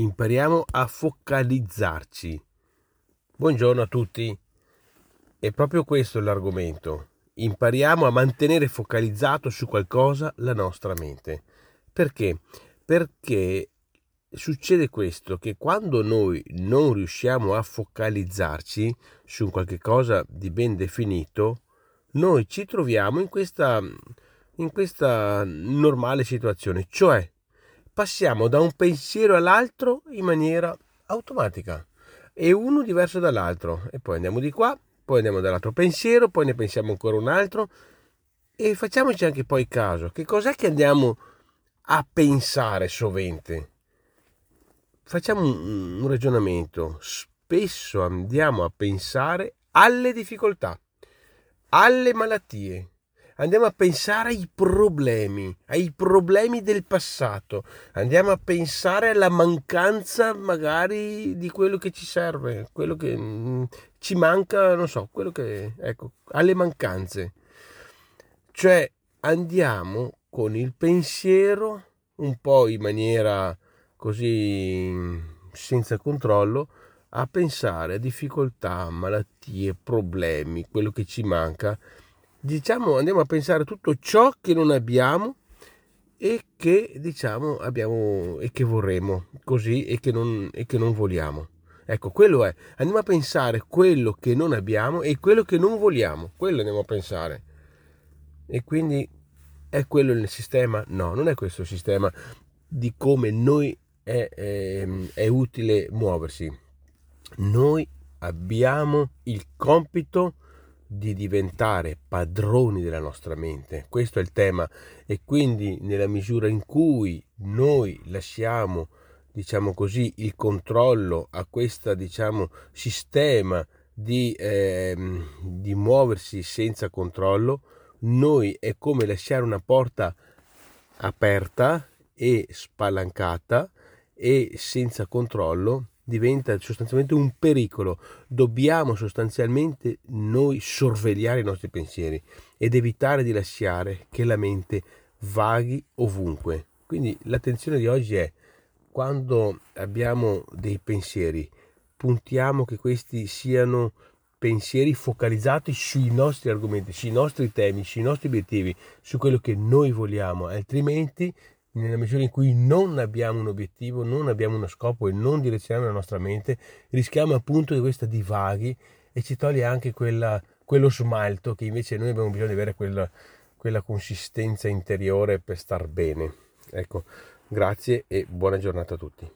impariamo a focalizzarci. Buongiorno a tutti. È proprio questo l'argomento. Impariamo a mantenere focalizzato su qualcosa la nostra mente. Perché? Perché succede questo, che quando noi non riusciamo a focalizzarci su qualche cosa di ben definito, noi ci troviamo in questa, in questa normale situazione, cioè passiamo da un pensiero all'altro in maniera automatica. E uno diverso dall'altro. E poi andiamo di qua, poi andiamo dall'altro pensiero, poi ne pensiamo ancora un altro. E facciamoci anche poi caso, che cos'è che andiamo a pensare sovente? Facciamo un, un ragionamento, spesso andiamo a pensare alle difficoltà, alle malattie, andiamo a pensare ai problemi, ai problemi del passato, andiamo a pensare alla mancanza magari di quello che ci serve, quello che mm, ci manca, non so, quello che, ecco, alle mancanze. Cioè andiamo con il pensiero un po' in maniera così senza controllo a pensare a difficoltà, malattie, problemi, quello che ci manca diciamo, andiamo a pensare a tutto ciò che non abbiamo e che diciamo abbiamo e che vorremmo così e che non, e che non vogliamo. Ecco, quello è. Andiamo a pensare quello che non abbiamo e quello che non vogliamo. Quello andiamo a pensare. E quindi è quello il sistema? No, non è questo il sistema di come noi è, è, è utile muoversi. Noi abbiamo il compito di diventare padroni della nostra mente. Questo è il tema e quindi nella misura in cui noi lasciamo, diciamo così, il controllo a questo, diciamo, sistema di, eh, di muoversi senza controllo, noi è come lasciare una porta aperta e spalancata e senza controllo diventa sostanzialmente un pericolo. Dobbiamo sostanzialmente noi sorvegliare i nostri pensieri ed evitare di lasciare che la mente vaghi ovunque. Quindi l'attenzione di oggi è quando abbiamo dei pensieri, puntiamo che questi siano pensieri focalizzati sui nostri argomenti, sui nostri temi, sui nostri obiettivi, su quello che noi vogliamo, altrimenti nella misura in cui non abbiamo un obiettivo, non abbiamo uno scopo e non direzioniamo la nostra mente, rischiamo appunto di questa divaghi e ci toglie anche quella, quello smalto che invece noi abbiamo bisogno di avere quella, quella consistenza interiore per star bene. Ecco, grazie e buona giornata a tutti.